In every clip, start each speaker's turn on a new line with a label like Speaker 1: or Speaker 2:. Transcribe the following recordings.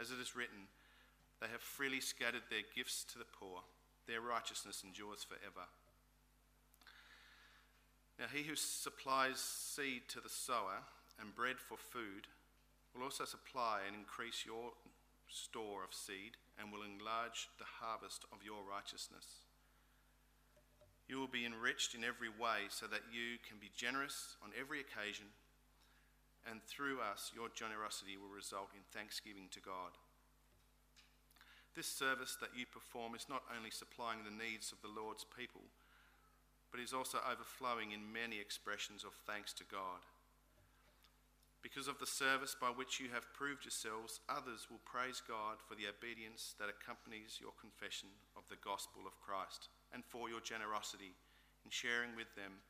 Speaker 1: As it is written, they have freely scattered their gifts to the poor, their righteousness endures forever. Now, he who supplies seed to the sower and bread for food will also supply and increase your store of seed and will enlarge the harvest of your righteousness. You will be enriched in every way so that you can be generous on every occasion, and through us, your generosity will result in thanksgiving to God. This service that you perform is not only supplying the needs of the Lord's people but is also overflowing in many expressions of thanks to God. Because of the service by which you have proved yourselves, others will praise God for the obedience that accompanies your confession of the gospel of Christ and for your generosity in sharing with them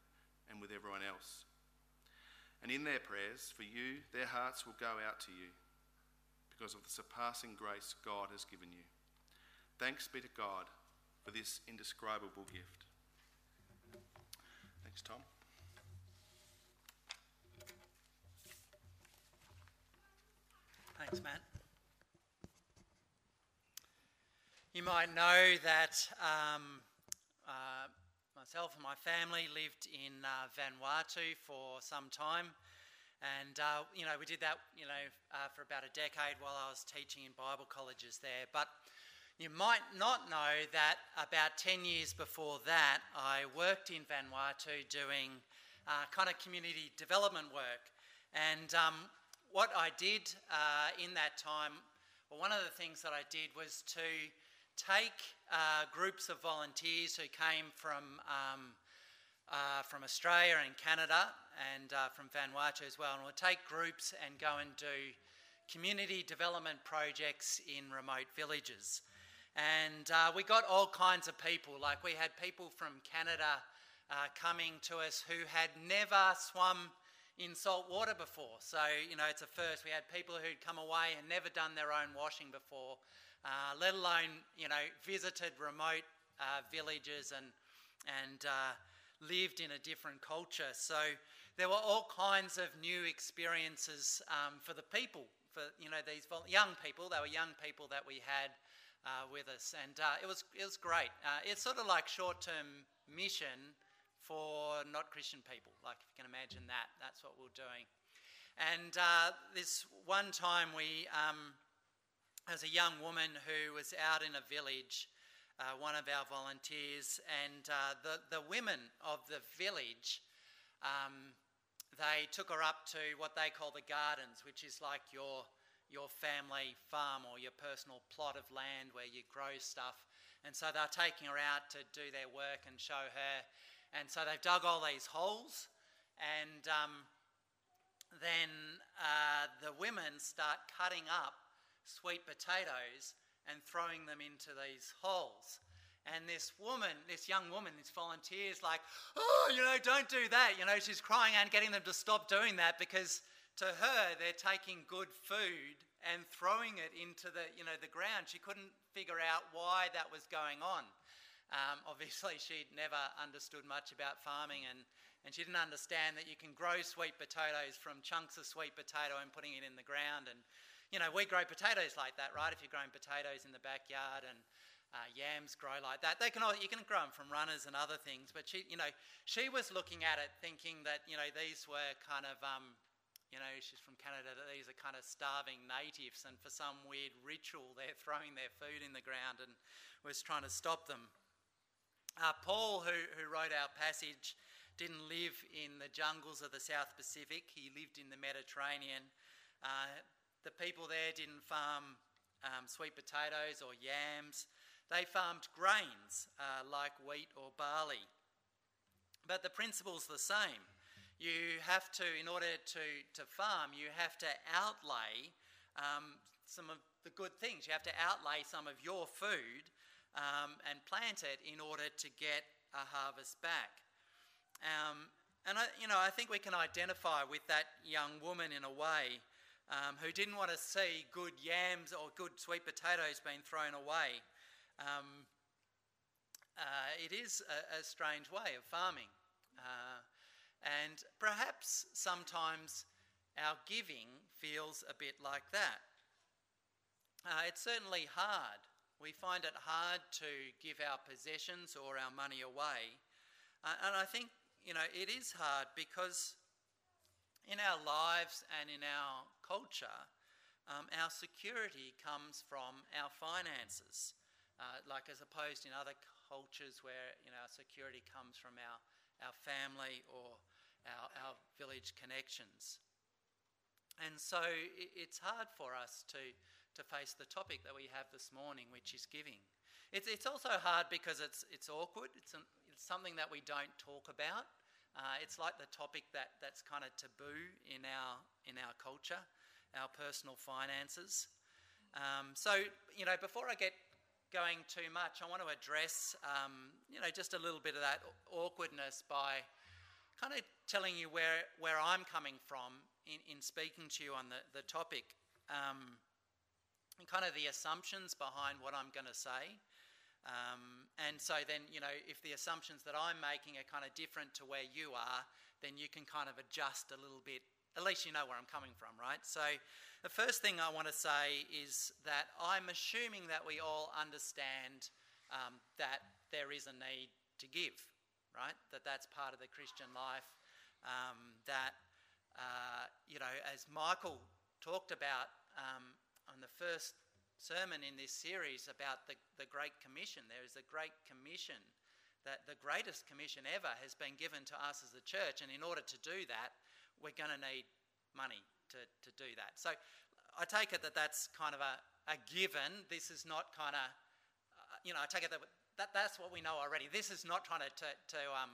Speaker 1: and with everyone else. And in their prayers for you, their hearts will go out to you because of the surpassing grace God has given you. Thanks be to God for this indescribable gift. Thanks, Tom.
Speaker 2: Thanks, Matt. You might know that um, uh, myself and my family lived in uh, Vanuatu for some time. And, uh, you know, we did that, you know, uh, for about a decade while I was teaching in Bible colleges there. But you might not know that about 10 years before that, I worked in Vanuatu doing uh, kind of community development work. And um, what I did uh, in that time, well, one of the things that I did was to take uh, groups of volunteers who came from, um, uh, from Australia and Canada and uh, from Vanuatu as well, and we'll take groups and go and do community development projects in remote villages. And uh, we got all kinds of people. Like we had people from Canada uh, coming to us who had never swum in salt water before. So, you know, it's a first. We had people who'd come away and never done their own washing before, uh, let alone, you know, visited remote uh, villages and, and uh, lived in a different culture. So there were all kinds of new experiences um, for the people, for, you know, these young people. They were young people that we had uh, with us, and uh, it was it was great. Uh, it's sort of like short-term mission for not Christian people, like if you can imagine that. That's what we're doing. And uh, this one time, we um, as a young woman who was out in a village. Uh, one of our volunteers, and uh, the, the women of the village um, they took her up to what they call the gardens, which is like your your family farm or your personal plot of land where you grow stuff. And so they're taking her out to do their work and show her. And so they've dug all these holes, and um, then uh, the women start cutting up sweet potatoes and throwing them into these holes. And this woman, this young woman, this volunteer is like, oh, you know, don't do that. You know, she's crying and getting them to stop doing that because to her, they're taking good food and throwing it into the, you know, the ground. She couldn't figure out why that was going on. Um, obviously, she'd never understood much about farming, and, and she didn't understand that you can grow sweet potatoes from chunks of sweet potato and putting it in the ground. And, you know, we grow potatoes like that, right? If you're growing potatoes in the backyard and uh, yams grow like that. They can all, you can grow them from runners and other things, but she, you know, she was looking at it thinking that you know these were kind of um, you know, she's from Canada, That these are kind of starving natives, and for some weird ritual, they're throwing their food in the ground and was trying to stop them. Uh, Paul, who, who wrote our passage, didn't live in the jungles of the South Pacific, he lived in the Mediterranean. Uh, the people there didn't farm um, sweet potatoes or yams, they farmed grains uh, like wheat or barley. But the principle's the same you have to, in order to, to farm, you have to outlay um, some of the good things. You have to outlay some of your food um, and plant it in order to get a harvest back. Um, and I, you know, I think we can identify with that young woman in a way um, who didn't want to see good yams or good sweet potatoes being thrown away. Um, uh, it is a, a, strange way of farming. Uh, and perhaps sometimes our giving feels a bit like that. Uh, it's certainly hard. We find it hard to give our possessions or our money away. Uh, and I think, you know, it is hard because in our lives and in our culture, um, our security comes from our finances. Uh, like as opposed in other cultures where you know our security comes from our, our family or our, our village connections. And so it's hard for us to, to face the topic that we have this morning, which is giving. It's, it's also hard because it's, it's awkward. It's, an, it's something that we don't talk about. Uh, it's like the topic that, that's kind of taboo in our, in our culture, our personal finances. Um, so, you know, before I get going too much, I want to address, um, you know, just a little bit of that awkwardness by kind of telling you where, where I'm coming from in, in speaking to you on the, the topic um, and kind of the assumptions behind what I'm going to say. Um, and so then, you know, if the assumptions that I'm making are kind of different to where you are, then you can kind of adjust a little bit. At least you know where I'm coming from, right? So the first thing I want to say is that I'm assuming that we all understand um, that there is a need to give right? That that's part of the Christian life. Um, that, uh, you know, as Michael talked about um, on the first sermon in this series about the, the Great Commission, there is a Great Commission that the greatest commission ever has been given to us as a church. And in order to do that, we're going to need money to, to do that. So I take it that that's kind of a, a given. This is not kind of, uh, you know, I take it that that, that's what we know already. This is not trying to, to, to um,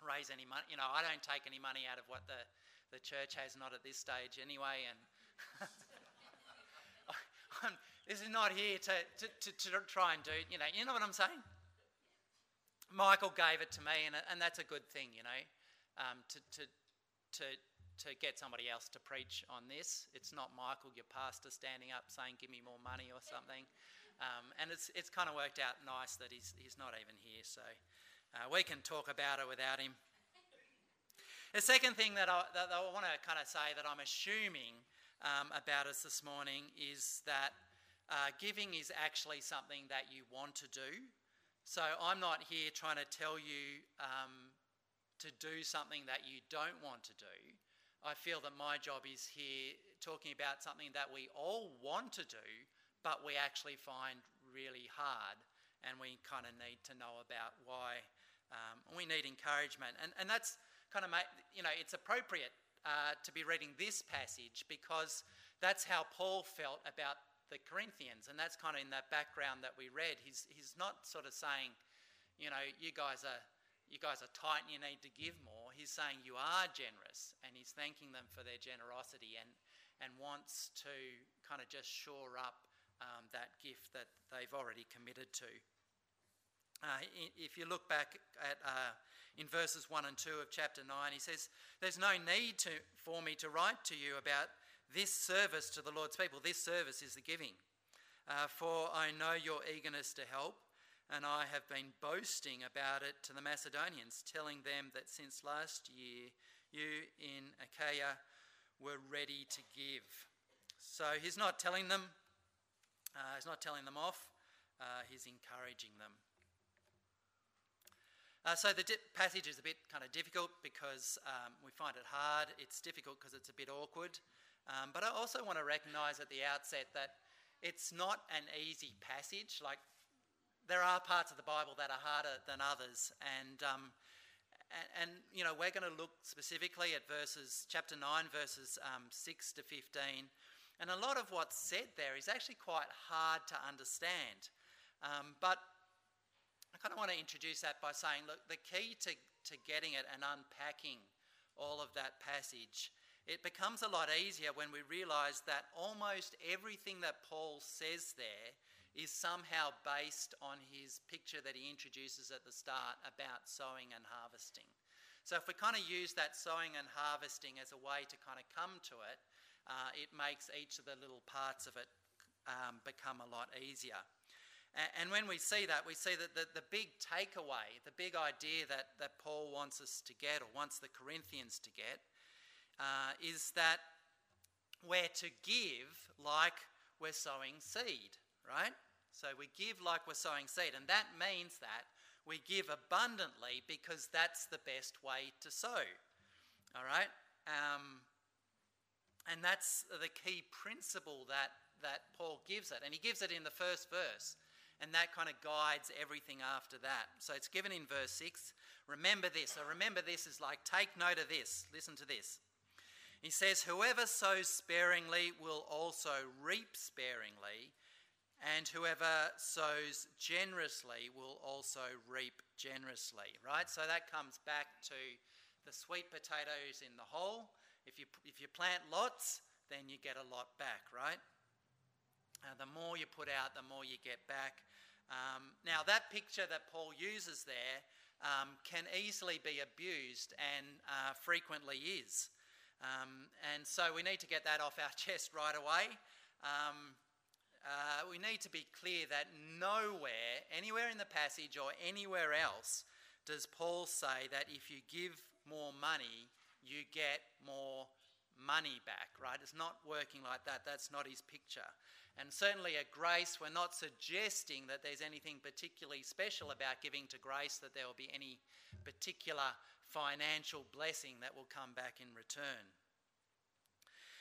Speaker 2: raise any money. You know, I don't take any money out of what the, the church has, not at this stage anyway. And this is not here to, to, to, to, try and do, you know, you know what I'm saying? Michael gave it to me, and, and that's a good thing, you know, um, to, to, to, to get somebody else to preach on this. It's not Michael, your pastor, standing up saying, Give me more money or something. Um, and it's, it's kind of worked out nice that he's, he's not even here, so uh, we can talk about it without him. The second thing that I, that I want to kind of say that I'm assuming um, about us this morning is that uh, giving is actually something that you want to do. So I'm not here trying to tell you um, to do something that you don't want to do. I feel that my job is here talking about something that we all want to do, but we actually find really hard, and we kind of need to know about why. Um, we need encouragement, and and that's kind of you know it's appropriate uh, to be reading this passage because that's how Paul felt about the Corinthians, and that's kind of in that background that we read. He's he's not sort of saying, you know, you guys are you guys are tight and you need to give more. He's saying you are generous, and he's thanking them for their generosity and and wants to kind of just shore up um, that gift that they've already committed to. Uh, if you look back at uh, in verses 1 and 2 of chapter 9, he says, There's no need to, for me to write to you about this service to the Lord's people. This service is the giving. Uh, for I know your eagerness to help, and I have been boasting about it to the Macedonians, telling them that since last year you in Achaia were ready to give. So he's not telling them uh, he's not telling them off, uh, he's encouraging them. Uh, so the passage is a bit kind of difficult because um, we find it hard. It's difficult because it's a bit awkward. Um, but I also want to recognize at the outset that it's not an easy passage. Like, there are parts of the Bible that are harder than others. And, um, and, and, you know, we're going to look specifically at verses, chapter 9, verses um, 6 to 15, and a lot of what's said there is actually quite hard to understand. Um, but I kind of want to introduce that by saying, look, the key to, to getting it and unpacking all of that passage it becomes a lot easier when we realize that almost everything that Paul says there is somehow based on his picture that he introduces at the start about sowing and harvesting. So, if we kind of use that sowing and harvesting as a way to kind of come to it, uh, it makes each of the little parts of it um, become a lot easier. And, when we see that, we see that the, the big takeaway, the big idea that, that Paul wants us to get, or wants the Corinthians to get, uh, is that we're to give like we're sowing seed, right? So we give like we're sowing seed, and that means that we give abundantly because that's the best way to sow. All right? Um, and that's the key principle that, that Paul gives it. And he gives it in the first verse. And that kind of guides everything after that. So it's given in verse 6. Remember this. So remember this is like, take note of this. Listen to this. He says, Whoever sows sparingly will also reap sparingly, and whoever sows generously will also reap generously, right? So that comes back to the sweet potatoes in the hole. If you, if you plant lots, then you get a lot back, right? Uh, the more you put out, the more you get back. Um, now, that picture that Paul uses there um, can easily be abused and uh, frequently is. Um, and so we need to get that off our chest right away. Um, uh, we need to be clear that nowhere, anywhere in the passage or anywhere else, does Paul say that if you give more money, you get more money back, right? It's not working like that. That's not his picture. And certainly at Grace, we're not suggesting that there's anything particularly special about giving to Grace, that there will be any particular financial blessing that will come back in return.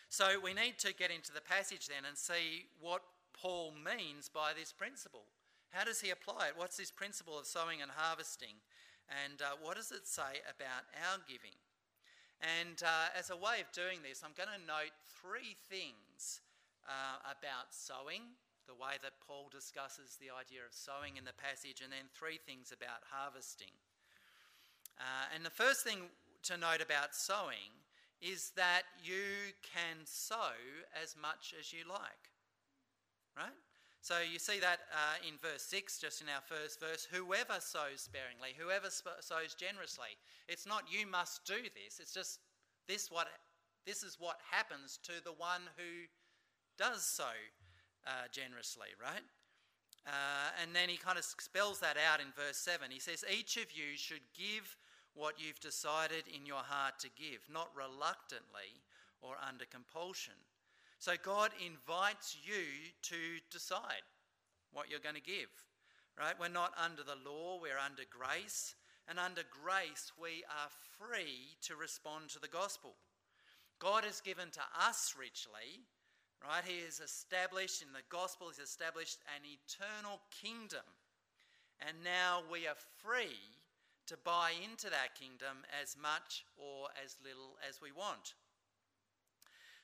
Speaker 2: So we need to get into the passage then and see what Paul means by this principle. How does he apply it? What's this principle of sowing and harvesting? And uh, what does it say about our giving? And uh, as a way of doing this, I'm going to note three things uh, about sowing, the way that Paul discusses the idea of sowing in the passage, and then three things about harvesting. Uh, and the first thing to note about sowing is that you can sow as much as you like right? So you see that uh, in verse 6, just in our first verse whoever sows sparingly, whoever sp- sows generously. It's not you must do this, it's just this, what, this is what happens to the one who does sow uh, generously, right? Uh, and then he kind of spells that out in verse 7. He says, Each of you should give what you've decided in your heart to give, not reluctantly or under compulsion so God invites you to decide what you're going to give. Right? We're not under the law, we're under grace. And under grace, we are free to respond to the gospel. God has given to us richly, right? He has established, in the gospel, He's established an eternal kingdom. And now we are free to buy into that kingdom as much or as little as we want.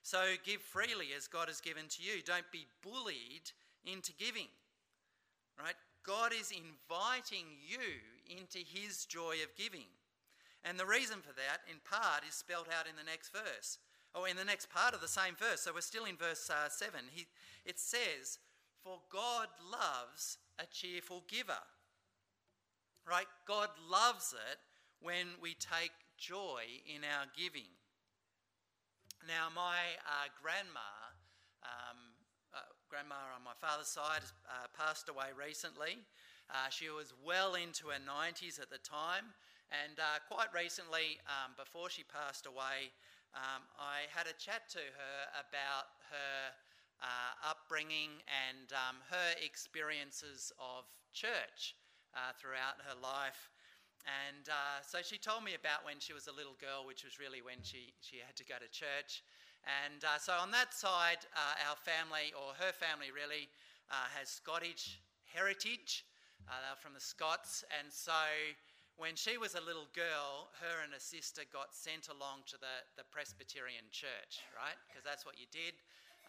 Speaker 2: So give freely as God has given to you. Don't be bullied into giving. Right? God is inviting you into his joy of giving. And the reason for that, in part, is spelt out in the next verse, or in the next part of the same verse. So we're still in verse uh, 7. He, it says, For God loves a cheerful giver. Right? God loves it when we take joy in our giving. Now, my uh, grandma, um, uh, grandma on my father's side, uh, passed away recently. Uh, she was well into her 90s at the time, and uh, quite recently, um, before she passed away, um, I had a chat to her about her uh, upbringing and um, her experiences of church throughout her life. And uh, so she told me about when she was a little girl, which was really when she, she had to go to church. And uh, so on that side, uh, our family, or her family really, uh, has Scottish heritage. Uh, they're from the Scots. And so when she was a little girl, her and her sister got sent along to the, the Presbyterian church, right? Because that's what you did.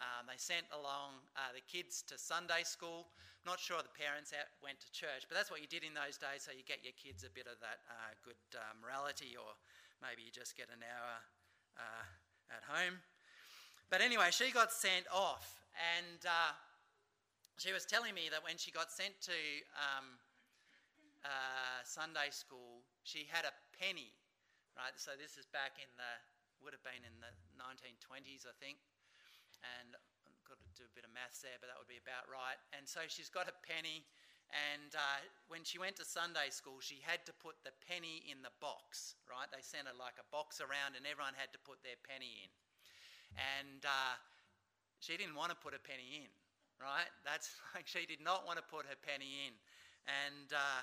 Speaker 2: Um, they sent along uh, the kids to Sunday school. Not sure the parents went to church, but that's what you did in those days, so you get your kids a bit of that uh, good uh, morality, or maybe you just get an hour uh, at home. But anyway, she got sent off, and uh, she was telling me that when she got sent to um, uh, Sunday school, she had a penny, right? So this is back in the, would have been in the 1920s, I think. And I've got to do a bit of maths there, but that would be about right. And so she's got a penny, and uh, when she went to Sunday school, she had to put the penny in the box, right? They sent her like a box around, and everyone had to put their penny in. And uh, she didn't want to put a penny in, right? That's like she did not want to put her penny in. And uh,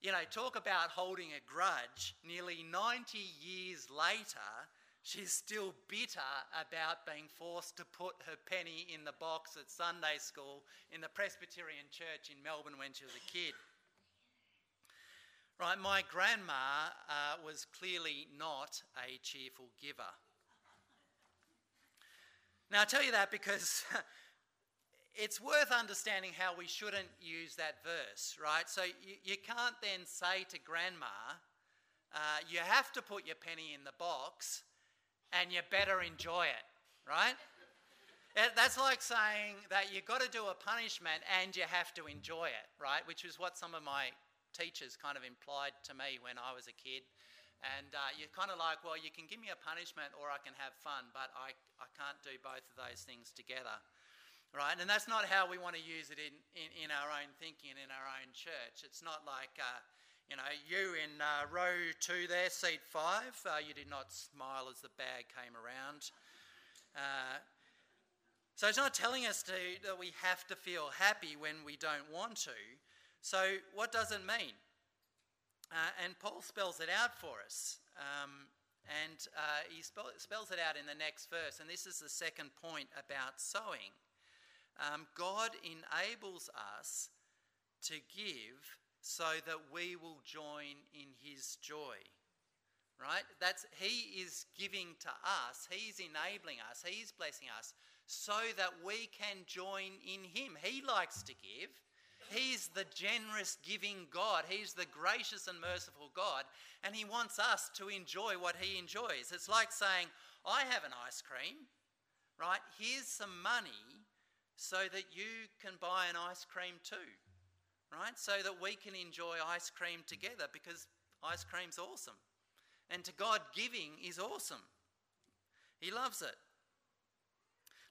Speaker 2: you know, talk about holding a grudge. Nearly 90 years later, she's still bitter about being forced to put her penny in the box at Sunday school in the Presbyterian church in Melbourne when she was a kid. Right, my grandma uh, was clearly not a cheerful giver. Now, I tell you that because it's worth understanding how we shouldn't use that verse, right? So you, you can't then say to grandma, uh, you have to put your penny in the box and you better enjoy it, right? That's like saying that you've got to do a punishment and you have to enjoy it, right? Which is what some of my teachers kind of implied to me when I was a kid. And uh, you're kind of like, well, you can give me a punishment or I can have fun, but I, I can't do both of those things together right? And that's not how we want to use it in, in, in our own thinking, in our own church. It's not like, uh, you know, you in uh, row two there, seat five, uh, you did not smile as the bag came around. Uh, so it's not telling us to, that we have to feel happy when we don't want to. So what does it mean? Uh, and Paul spells it out for us. Um, and uh, he spell, spells it out in the next verse. And this is the second point about sowing um, God enables us to give so that we will join in his joy. Right? That's he is giving to us, he's enabling us, he's blessing us so that we can join in him. He likes to give. He's the generous giving God. He's the gracious and merciful God. And He wants us to enjoy what He enjoys. It's like saying, I have an ice cream, right? Here's some money so that you can buy an ice cream too, right? So that we can enjoy ice cream together because ice cream's awesome. And to God, giving is awesome. He loves it.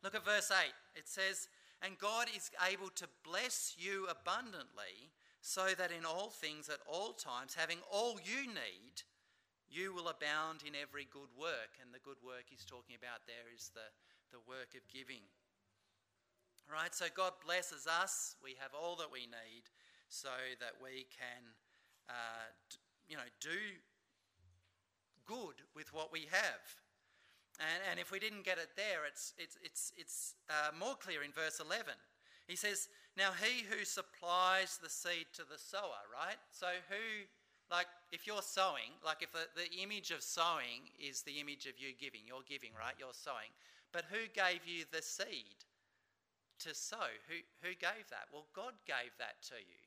Speaker 2: Look at verse 8. It says, And God is able to bless you abundantly, so that in all things at all times, having all you need, you will abound in every good work. And the good work he's talking about there is the, the work of giving. Right? So God blesses us. We have all that we need so that we can, uh, you know, do good with what we have. And, and if we didn't get it there, it's, it's, it's, it's uh, more clear in verse 11. He says, Now he who supplies the seed to the sower, right? So who, like, if you're sowing, like if the, the image of sowing is the image of you giving, you're giving, right? You're sowing. But who gave you the seed? to sow. Who, who gave that? Well, God gave that to you.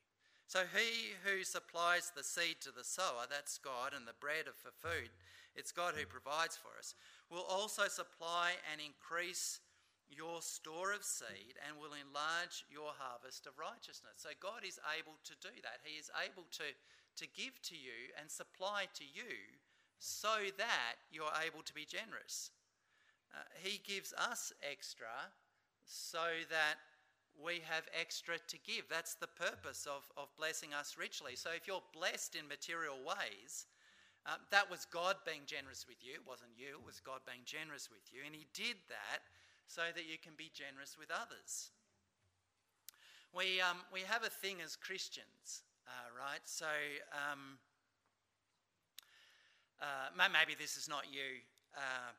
Speaker 2: So he who supplies the seed to the sower, that's God, and the bread for food, it's God who provides for us, will also supply and increase your store of seed and will enlarge your harvest of righteousness. So God is able to do that. He is able to, to give to you and supply to you so that you're able to be generous. Uh, he gives us extra so that we have extra to give. That's the purpose of, of blessing us richly. So if you're blessed in material ways, um, that was God being generous with you. It wasn't you, it was God being generous with you. And He did that so that you can be generous with others. We, um, we have a thing as Christians, uh, right? So um, uh, maybe this is not you, uh,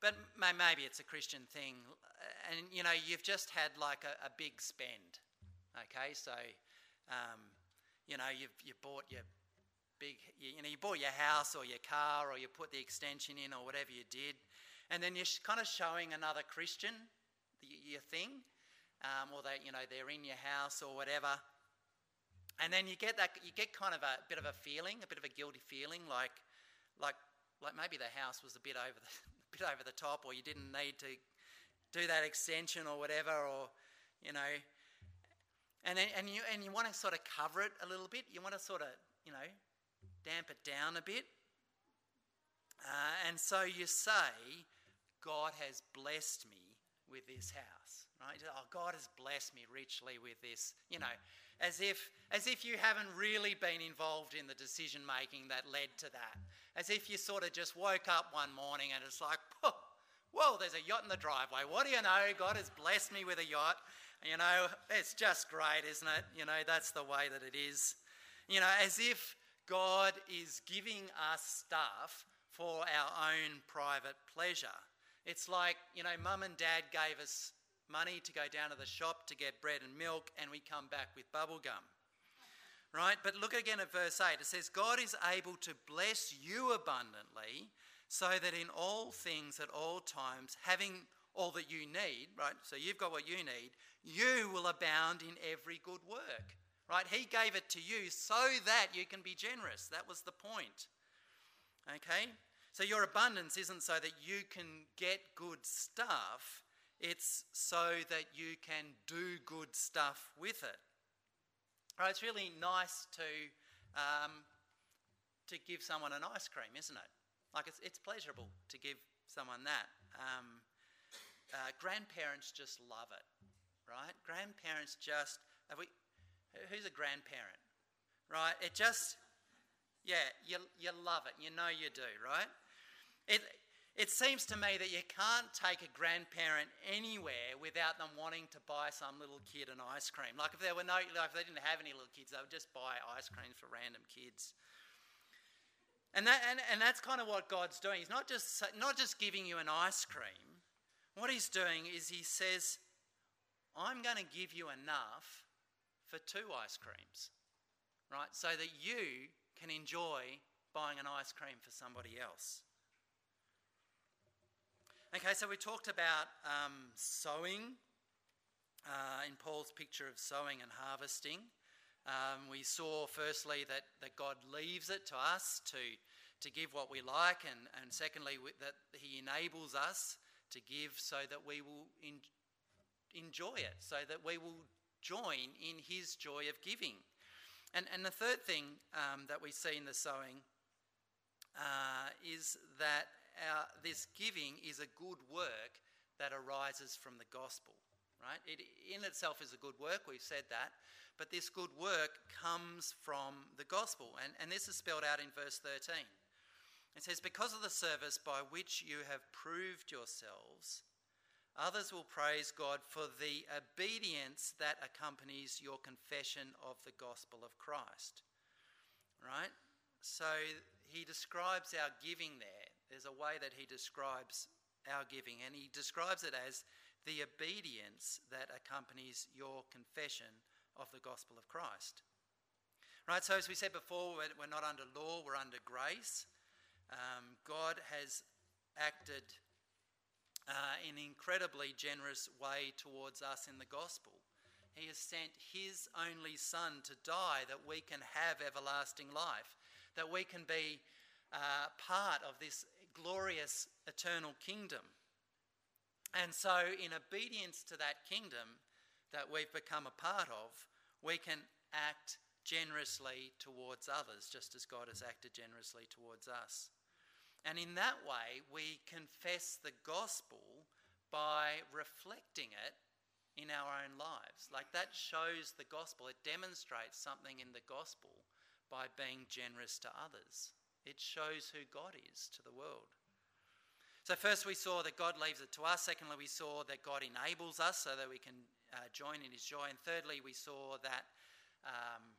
Speaker 2: but maybe it's a Christian thing. And, you know, you've just had like a, a big spend. Okay, so, um, you know, you've you bought your big, you, you know, you bought your house or your car or you put the extension in or whatever you did. And then you're kind of showing another Christian your thing. Um, or they, you know, they're in your house or whatever. And then you get that, you get kind of a bit of a feeling, a bit of a guilty feeling, like, like, like maybe the house was a bit over the, bit over the top, or you didn't need to do that extension or whatever, or you know, and then, and you and you want to sort of cover it a little bit. You want to sort of you know damp it down a bit, uh, and so you say, God has blessed me with this house, right? Oh, God has blessed me richly with this, you know, as if as if you haven't really been involved in the decision making that led to that, as if you sort of just woke up one morning and it's like, oh, whoa, there's a yacht in the driveway. What do you know? God has blessed me with a yacht. You know, it's just great, isn't it? You know, that's the way that it is. You know, as if God is giving us stuff for our own private pleasure. It's like, you know, mum and dad gave us money to go down to the shop to get bread and milk, and we come back with bubble gum. Right? But look again at verse 8. It says, God is able to bless you abundantly, so that in all things at all times, having all that you need, right? So you've got what you need, you will abound in every good work. Right? He gave it to you so that you can be generous. That was the point. Okay? So your abundance isn't so that you can get good stuff, it's so that you can do good stuff with it. Right? It's really nice to, um, to give someone an ice cream, isn't it? Like it's, it's pleasurable to give someone that. Um, uh, grandparents just love it, right? Grandparents just, we, who's a grandparent, right? It just, yeah, you, you love it. You know you do, right? It, it seems to me that you can't take a grandparent anywhere without them wanting to buy some little kid an ice cream. Like if there were no, like if they didn't have any little kids, they would just buy ice creams for random kids. And, that, and, and that's kind of what God's doing. He's not just, not just giving you an ice cream, what he's doing is he says, I'm going to give you enough for two ice creams, right? So that you can enjoy buying an ice cream for somebody else. Okay, so we talked about um, sowing uh, in Paul's picture of sowing and harvesting. Um, we saw firstly that, that God leaves it to us to, to give what we like, and, and secondly, that He enables us to give so that we will enjoy it, so that we will join in his joy of giving. And, and the third thing um, that we see in the sowing uh, is that our, this giving is a good work that arises from the gospel, right? It in itself is a good work, we've said that, but this good work comes from the gospel. And, and this is spelled out in verse 13. It says, Because of the service by which you have proved yourselves, others will praise God for the obedience that accompanies your confession of the gospel of Christ. Right? So he describes our giving there. There's a way that he describes our giving, and he describes it as the obedience that accompanies your confession of the gospel of Christ. Right, so as we said before, we're not under law, we're under grace. Um, God has acted uh, in an incredibly generous way towards us in the gospel. He has sent His only Son to die that we can have everlasting life, that we can be uh, part of this glorious eternal kingdom. And so, in obedience to that kingdom that we've become a part of, we can act generously towards others, just as God has acted generously towards us. And in that way, we confess the gospel by reflecting it in our own lives. Like that shows the gospel, it demonstrates something in the gospel by being generous to others. It shows who God is to the world. So, first we saw that God leaves it to us. Secondly, we saw that God enables us so that we can uh, join in his joy. And thirdly, we saw that, um,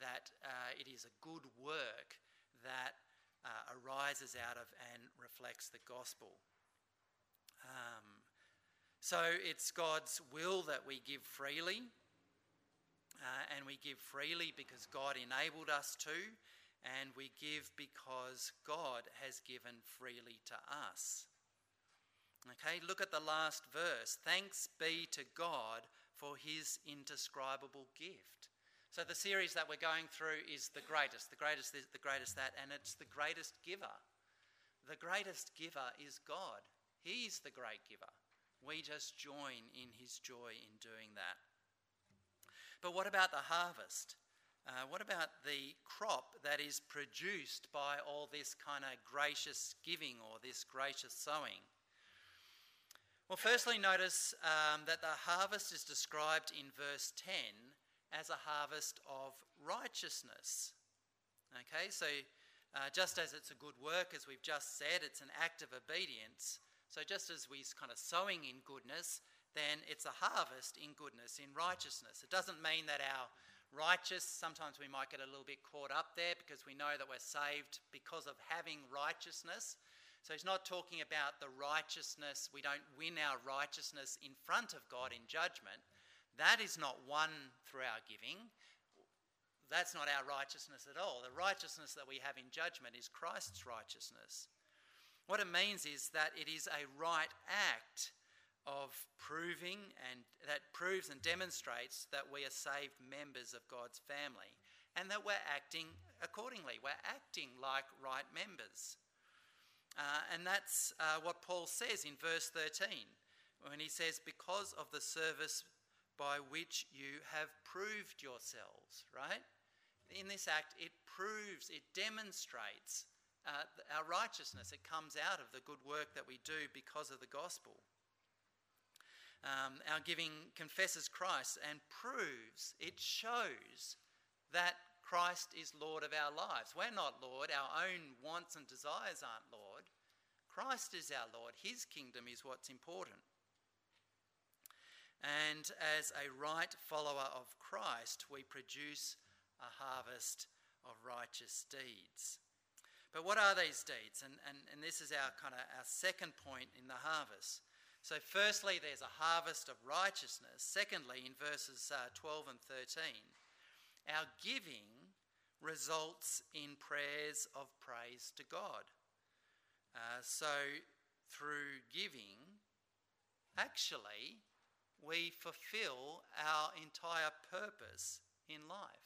Speaker 2: that uh, it is a good work that uh, arises out of and reflects the gospel. Um, so it's God's will that we give freely, uh, and we give freely because God enabled us to, and we give because God has given freely to us. Okay, look at the last verse. Thanks be to God for his indescribable gift. So the series that we're going through is the greatest, the greatest this, the greatest that, and it's the greatest giver. the greatest giver is God. He's the great giver. We just join in his joy in doing that. But what about the harvest? Uh, what about the crop that is produced by all this kind of gracious giving or this gracious sowing? Well, firstly, notice um, that the harvest is described in verse 10 as a harvest of righteousness. Okay, so uh, just as it's a good work, as we've just said, it's an act of obedience. So just as we're kind of sowing in goodness, then it's a harvest in goodness, in righteousness. It doesn't mean that our righteous, sometimes we might get a little bit caught up there because we know that we're saved because of having righteousness. So he's not talking about the righteousness, we don't win our righteousness in front of God in judgment. That is not won through our giving. That's not our righteousness at all. The righteousness that we have in judgment is Christ's righteousness. What it means is that it is a right act of proving and that proves and demonstrates that we are saved members of God's family and that we're acting accordingly. We're acting like right members. Uh, and that's uh, what Paul says in verse 13 when he says, Because of the service by which you have proved yourselves, right? In this act, it proves, it demonstrates uh, our righteousness. It comes out of the good work that we do because of the gospel. Um, our giving confesses Christ and proves, it shows that Christ is Lord of our lives. We're not Lord, our own wants and desires aren't Lord. Christ is our Lord, His kingdom is what's important. And as a right follower of Christ, we produce a harvest of righteous deeds. But what are these deeds? And, and, and this is our kind of our second point in the harvest. So, firstly, there's a harvest of righteousness. Secondly, in verses uh, 12 and 13, our giving results in prayers of praise to God. Uh, so, through giving, actually, we fulfill our entire purpose in life.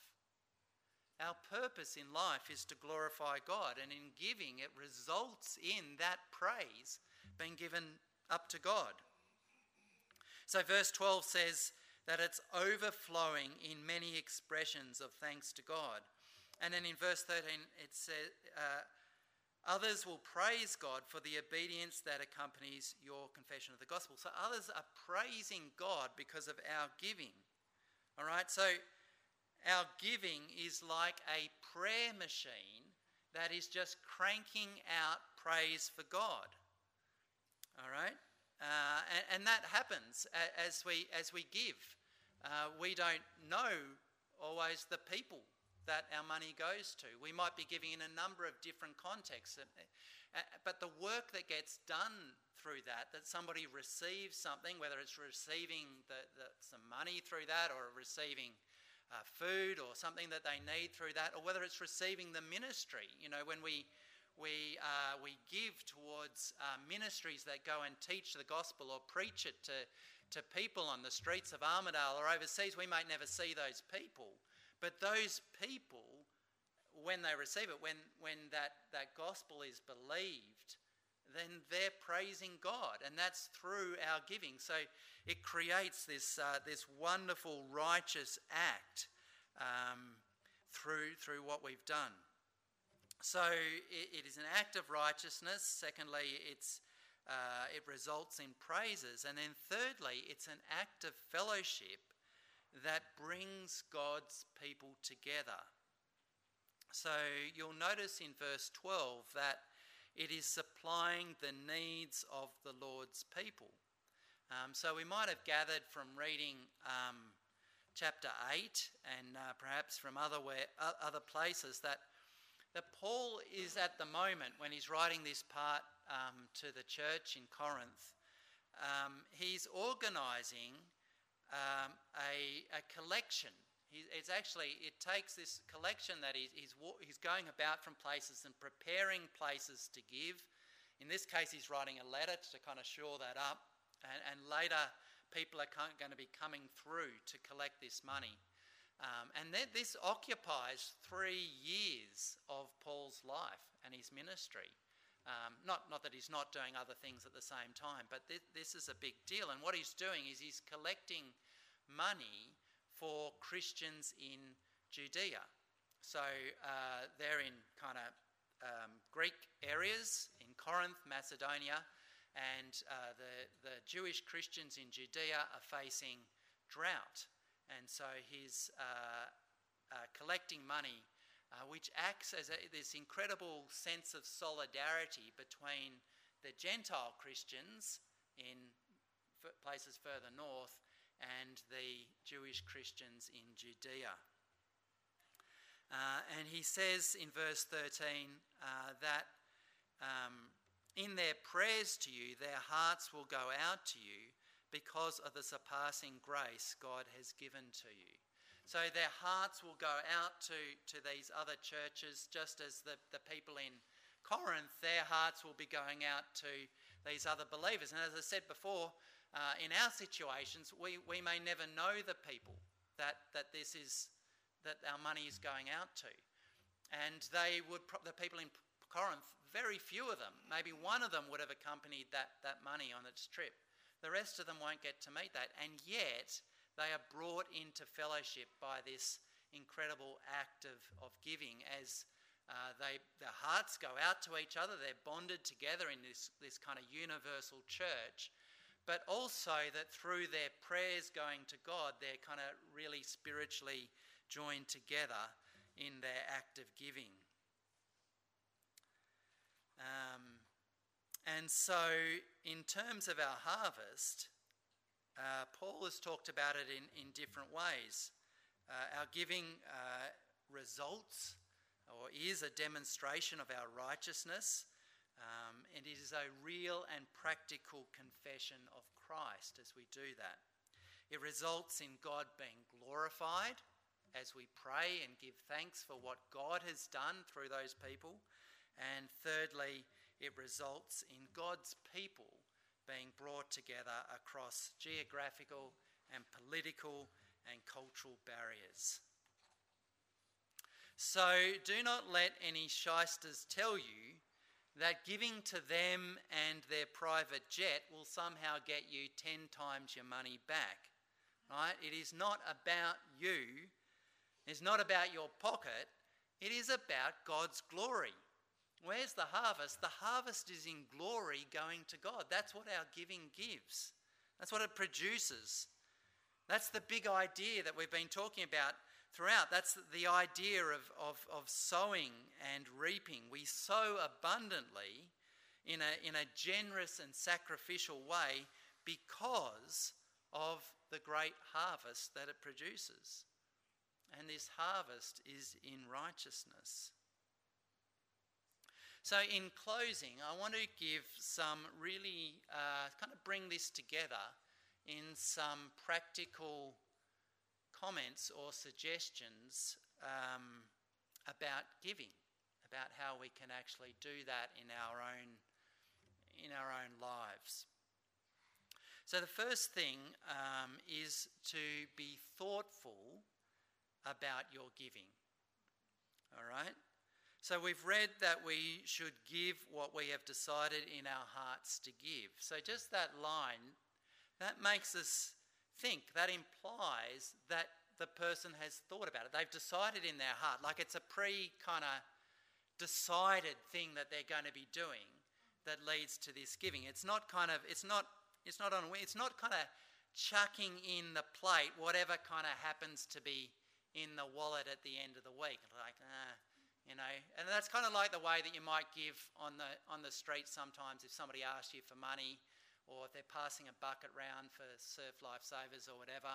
Speaker 2: Our purpose in life is to glorify God, and in giving, it results in that praise being given up to God. So, verse 12 says that it's overflowing in many expressions of thanks to God. And then in verse 13, it says, uh, Others will praise God for the obedience that accompanies your confession of the gospel. So others are praising God because of our giving. All right, so our giving is like a prayer machine that is just cranking out praise for God. All right, uh, and, and, that happens as we as we give. Uh, we don't know always the people that our money goes to. We might be giving in a number of different contexts, uh, uh, but the work that gets done through that, that somebody receives something, whether it's receiving the, the, some money through that or receiving uh, food or something that they need through that, or whether it's receiving the ministry. You know, when we we, uh, we give towards uh, ministries that go and teach the gospel or preach it to, to people on the streets of Armidale or overseas, we might never see those people. But those people, when they receive it, when, when that, that gospel is believed, then they're praising God, and that's through our giving. So it creates this, uh, this wonderful righteous act um, through, through what we've done. So it, it is an act of righteousness. Secondly, it's, uh, it results in praises. And then thirdly, it's an act of fellowship that brings God's people together. So you'll notice in verse 12 that it is supplying the needs of the Lord's people. Um, so we might have gathered from reading um, chapter 8 and uh, perhaps from other, where, uh, other places that, that Paul is at the moment when he's writing this part um, to the church in Corinth, um, he's organising um, a, a, collection. it's actually, it takes this collection that he's, he's, going about from places and preparing places to give. In this case, he's writing a letter to kind of shore that up. And, and later, people are going to be coming through to collect this money. Um, and then this occupies three years of Paul's life and his ministry. Um, not, not that he's not doing other things at the same time, but th- this is a big deal. And what he's doing is he's collecting money for Christians in Judea. So uh, they're in kind of um, Greek areas in Corinth, Macedonia, and uh, the, the Jewish Christians in Judea are facing drought. And so he's uh, uh collecting money uh, which acts as a, this incredible sense of solidarity between the Gentile Christians in places further north and the Jewish Christians in Judea. Uh, and he says in verse 13 uh, that um, in their prayers to you, their hearts will go out to you because of the surpassing grace God has given to you. So their hearts will go out to, to these other churches, just as the, the people in Corinth, their hearts will be going out to these other believers. And as I said before, uh, in our situations, we, we may never know the people that, that this is, that our money is going out to. And they would, the people in Corinth, very few of them, maybe one of them would have accompanied that, that money on its trip. The rest of them won't get to meet that. And yet, they are brought into fellowship by this incredible act of, of giving as uh, they, their hearts go out to each other. They're bonded together in this, this kind of universal church. But also that through their prayers going to God, they're kind of really spiritually joined together in their act of giving. Um, and so, in terms of our harvest, uh, Paul has talked about it in, in different ways. Uh, our giving uh, results or is a demonstration of our righteousness, um, and it is a real and practical confession of Christ as we do that. It results in God being glorified as we pray and give thanks for what God has done through those people. And thirdly, it results in God's people being brought together across geographical and political and cultural barriers. So do not let any shysters tell you that giving to them and their private jet will somehow get you 10 times your money back. Right? It is not about you. It's not about your pocket. It is about God's glory. Where's the harvest? The harvest is in glory going to God. That's what our giving gives, that's what it produces. That's the big idea that we've been talking about throughout. That's the idea of, of, of sowing and reaping. We sow abundantly in a, in a generous and sacrificial way because of the great harvest that it produces. And this harvest is in righteousness. So, in closing, I want to give some really uh, kind of bring this together in some practical comments or suggestions um, about giving, about how we can actually do that in our own in our own lives. So, the first thing um, is to be thoughtful about your giving. All right? So we've read that we should give what we have decided in our hearts to give. So just that line, that makes us think, that implies that the person has thought about it. They've decided in their heart, like it's a pre kind of decided thing that they're going to be doing that leads to this giving. It's not kind of, it's not, it's not on, it's not kind of chucking in the plate whatever kind of happens to be in the wallet at the end of the week. Like, ah, you know and that's kind of like the way that you might give on the on the street sometimes if somebody asks you for money or if they're passing a bucket round for surf lifesavers or whatever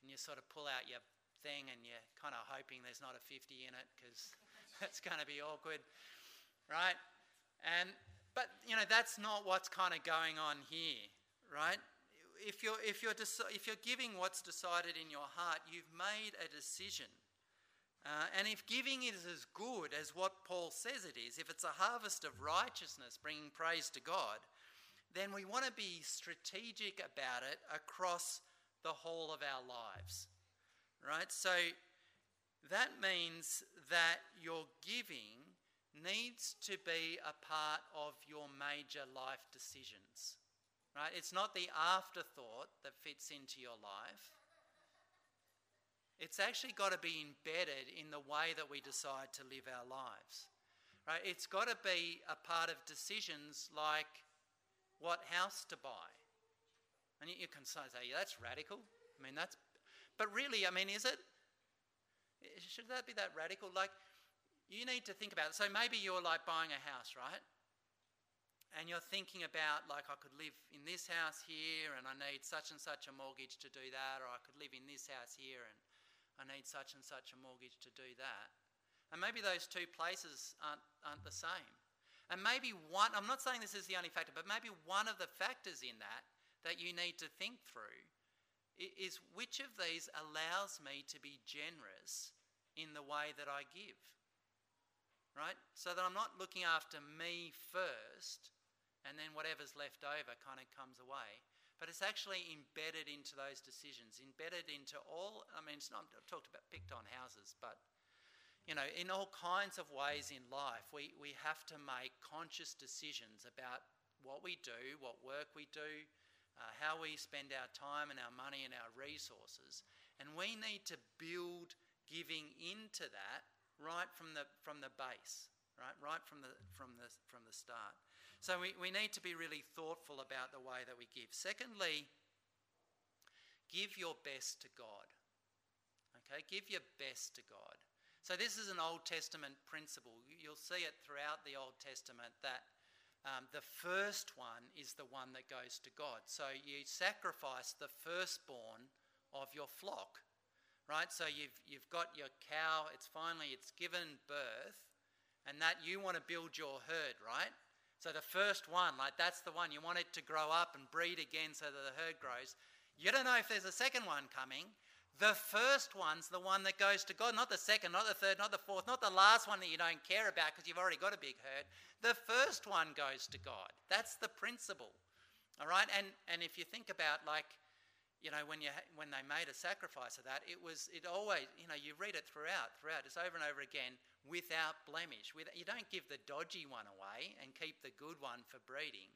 Speaker 2: and you sort of pull out your thing and you're kind of hoping there's not a 50 in it because that's going to be awkward right? And but you know that's not what's kind of going on here right? If you're if you're deci- if you're giving what's decided in your heart you've made a decision uh, and if giving is as good as what Paul says it is, if it's a harvest of righteousness bringing praise to God, then we want to be strategic about it across the whole of our lives. Right? So that means that your giving needs to be a part of your major life decisions. Right? It's not the afterthought that fits into your life. It's actually got to be embedded in the way that we decide to live our lives. Right? It's got to be a part of decisions like what house to buy. And you can say, yeah, that's radical. I mean, that's, but really, I mean, is it? Should that be that radical? Like, you need to think about it. So maybe you're like buying a house, right? And you're thinking about, like, I could live in this house here and I need such and such a mortgage to do that, or I could live in this house here and I need such and such a mortgage to do that. And maybe those two places aren't, aren't the same. And maybe one, I'm not saying this is the only factor, but maybe one of the factors in that that you need to think through is which of these allows me to be generous in the way that I give? Right? So that I'm not looking after me first and then whatever's left over kind of comes away. But it's actually embedded into those decisions, embedded into all. I mean, it's not, I've talked about picked on houses, but you know, in all kinds of ways in life, we, we have to make conscious decisions about what we do, what work we do, uh, how we spend our time and our money and our resources. And we need to build giving into that right from the, from the base, right? Right from the, from the, from the start. So we, we need to be really thoughtful about the way that we give. Secondly, give your best to God. Okay, give your best to God. So this is an Old Testament principle. You'll see it throughout the Old Testament that um, the first one is the one that goes to God. So you sacrifice the firstborn of your flock, right? So you've, you've got your cow, it's finally, it's given birth, and that you want to build your herd, right? So the first one, like that's the one. You want it to grow up and breed again so that the herd grows. You don't know if there's a second one coming. The first one's the one that goes to God, not the second, not the third, not the fourth, not the last one that you don't care about because you've already got a big herd. The first one goes to God. That's the principle. All right? And, and if you think about like you know, when, you, when they made a sacrifice of that, it was, it always, you know, you read it throughout, throughout, it's over and over again, without blemish. With, you don't give the dodgy one away and keep the good one for breeding.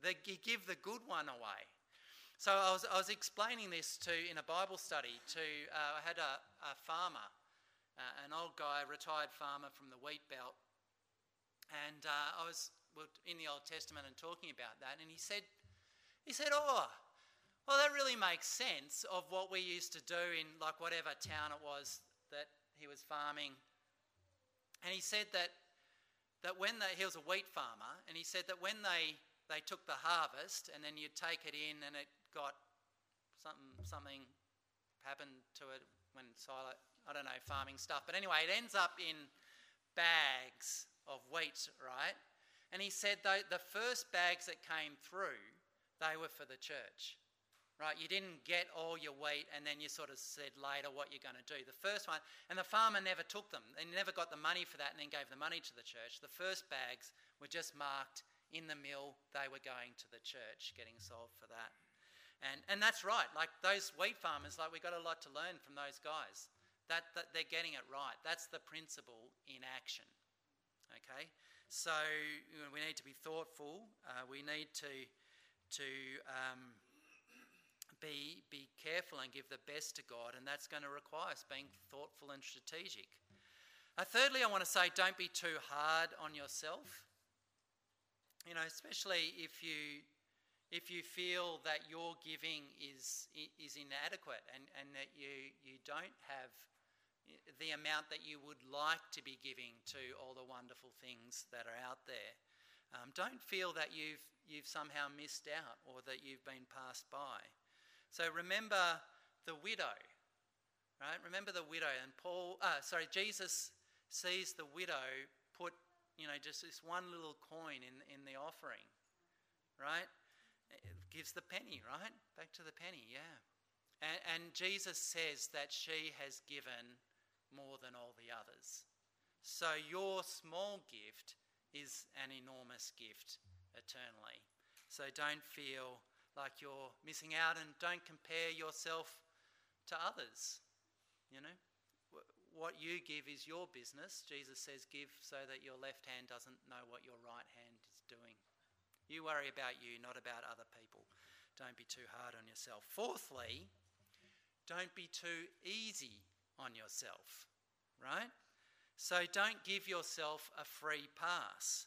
Speaker 2: The, you give the good one away. So I was, I was explaining this to, in a Bible study to, uh, I had a, a farmer, uh, an old guy, retired farmer from the wheat belt, and uh, I was in the Old Testament and talking about that, and he said, he said, oh, well, that really makes sense of what we used to do in like whatever town it was that he was farming. And he said that that when they, he was a wheat farmer, and he said that when they they took the harvest and then you'd take it in and it got something something happened to it when silent I don't know farming stuff, but anyway, it ends up in bags of wheat, right? And he said the first bags that came through, they were for the church right? You didn't get all your wheat and then you sort of said later what you're going to do. The first one, and the farmer never took them. They never got the money for that and then gave the money to the church. The first bags were just marked in the mill. They were going to the church, getting sold for that. And, and that's right. Like those wheat farmers, like we've got a lot to learn from those guys. That, that they're getting it right. That's the principle in action. Okay? So you know, we need to be thoughtful. Uh, we need to, to um, be, be careful and give the best to God, and that's going to require us being thoughtful and strategic. Thirdly, I want to say don't be too hard on yourself. You know, especially if you if you feel that your giving is is inadequate and, and that you you don't have the amount that you would like to be giving to all the wonderful things that are out there. Um, don't feel that you've you've somehow missed out or that you've been passed by. So remember the widow, right? Remember the widow. And Paul, uh, sorry, Jesus sees the widow put, you know, just this one little coin in, in the offering, right? It gives the penny, right? Back to the penny, yeah. And, and Jesus says that she has given more than all the others. So your small gift is an enormous gift eternally. So don't feel like you're missing out and don't compare yourself to others. You know, what you give is your business. Jesus says, Give so that your left hand doesn't know what your right hand is doing. You worry about you, not about other people. Don't be too hard on yourself. Fourthly, don't be too easy on yourself, right? So don't give yourself a free pass,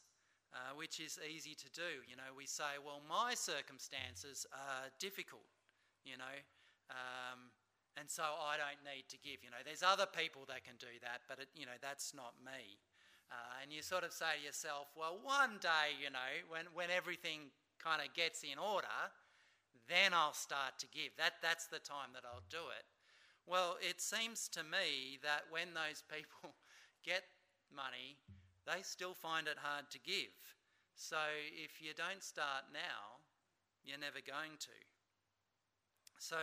Speaker 2: uh, which is easy to do. You know, we say, well, my circumstances are difficult, you know, um, and so I don't need to give. You know, there's other people that can do that, but, it, you know, that's not me. Uh, and you sort of say to yourself, well, one day, you know, when, when everything kind of gets in order, then I'll start to give. That, that's the time that I'll do it. Well, it seems to me that when those people get money, they still find it hard to give. So if you don't start now, you're never going to. So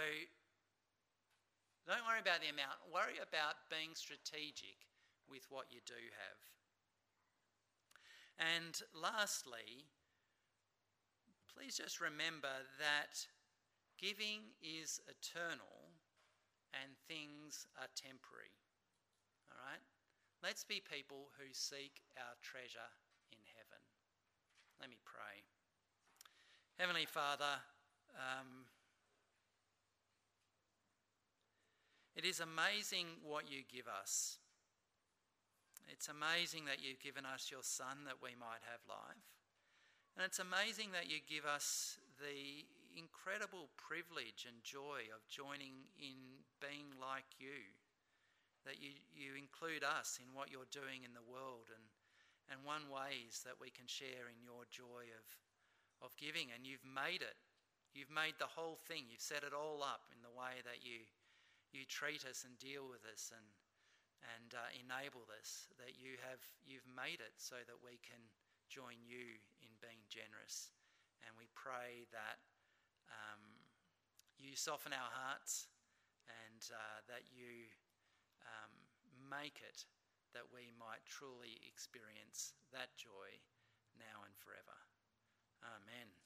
Speaker 2: don't worry about the amount, worry about being strategic with what you do have. And lastly, please just remember that giving is eternal and things are temporary. All right? Let's be people who seek our treasure in heaven. Let me pray. Heavenly Father, um, it is amazing what you give us. It's amazing that you've given us your Son that we might have life. And it's amazing that you give us the incredible privilege and joy of joining in being like you. That you, you include us in what you're doing in the world. And, and one way is that we can share in your joy of, of giving. And you've made it. You've made the whole thing. You've set it all up in the way that you, you treat us and deal with us and, and uh, enable this, that you have you've made it so that we can join you in being generous. And we pray that um, you soften our hearts and uh, that you um, make it that we might truly experience that joy now and forever. Amen.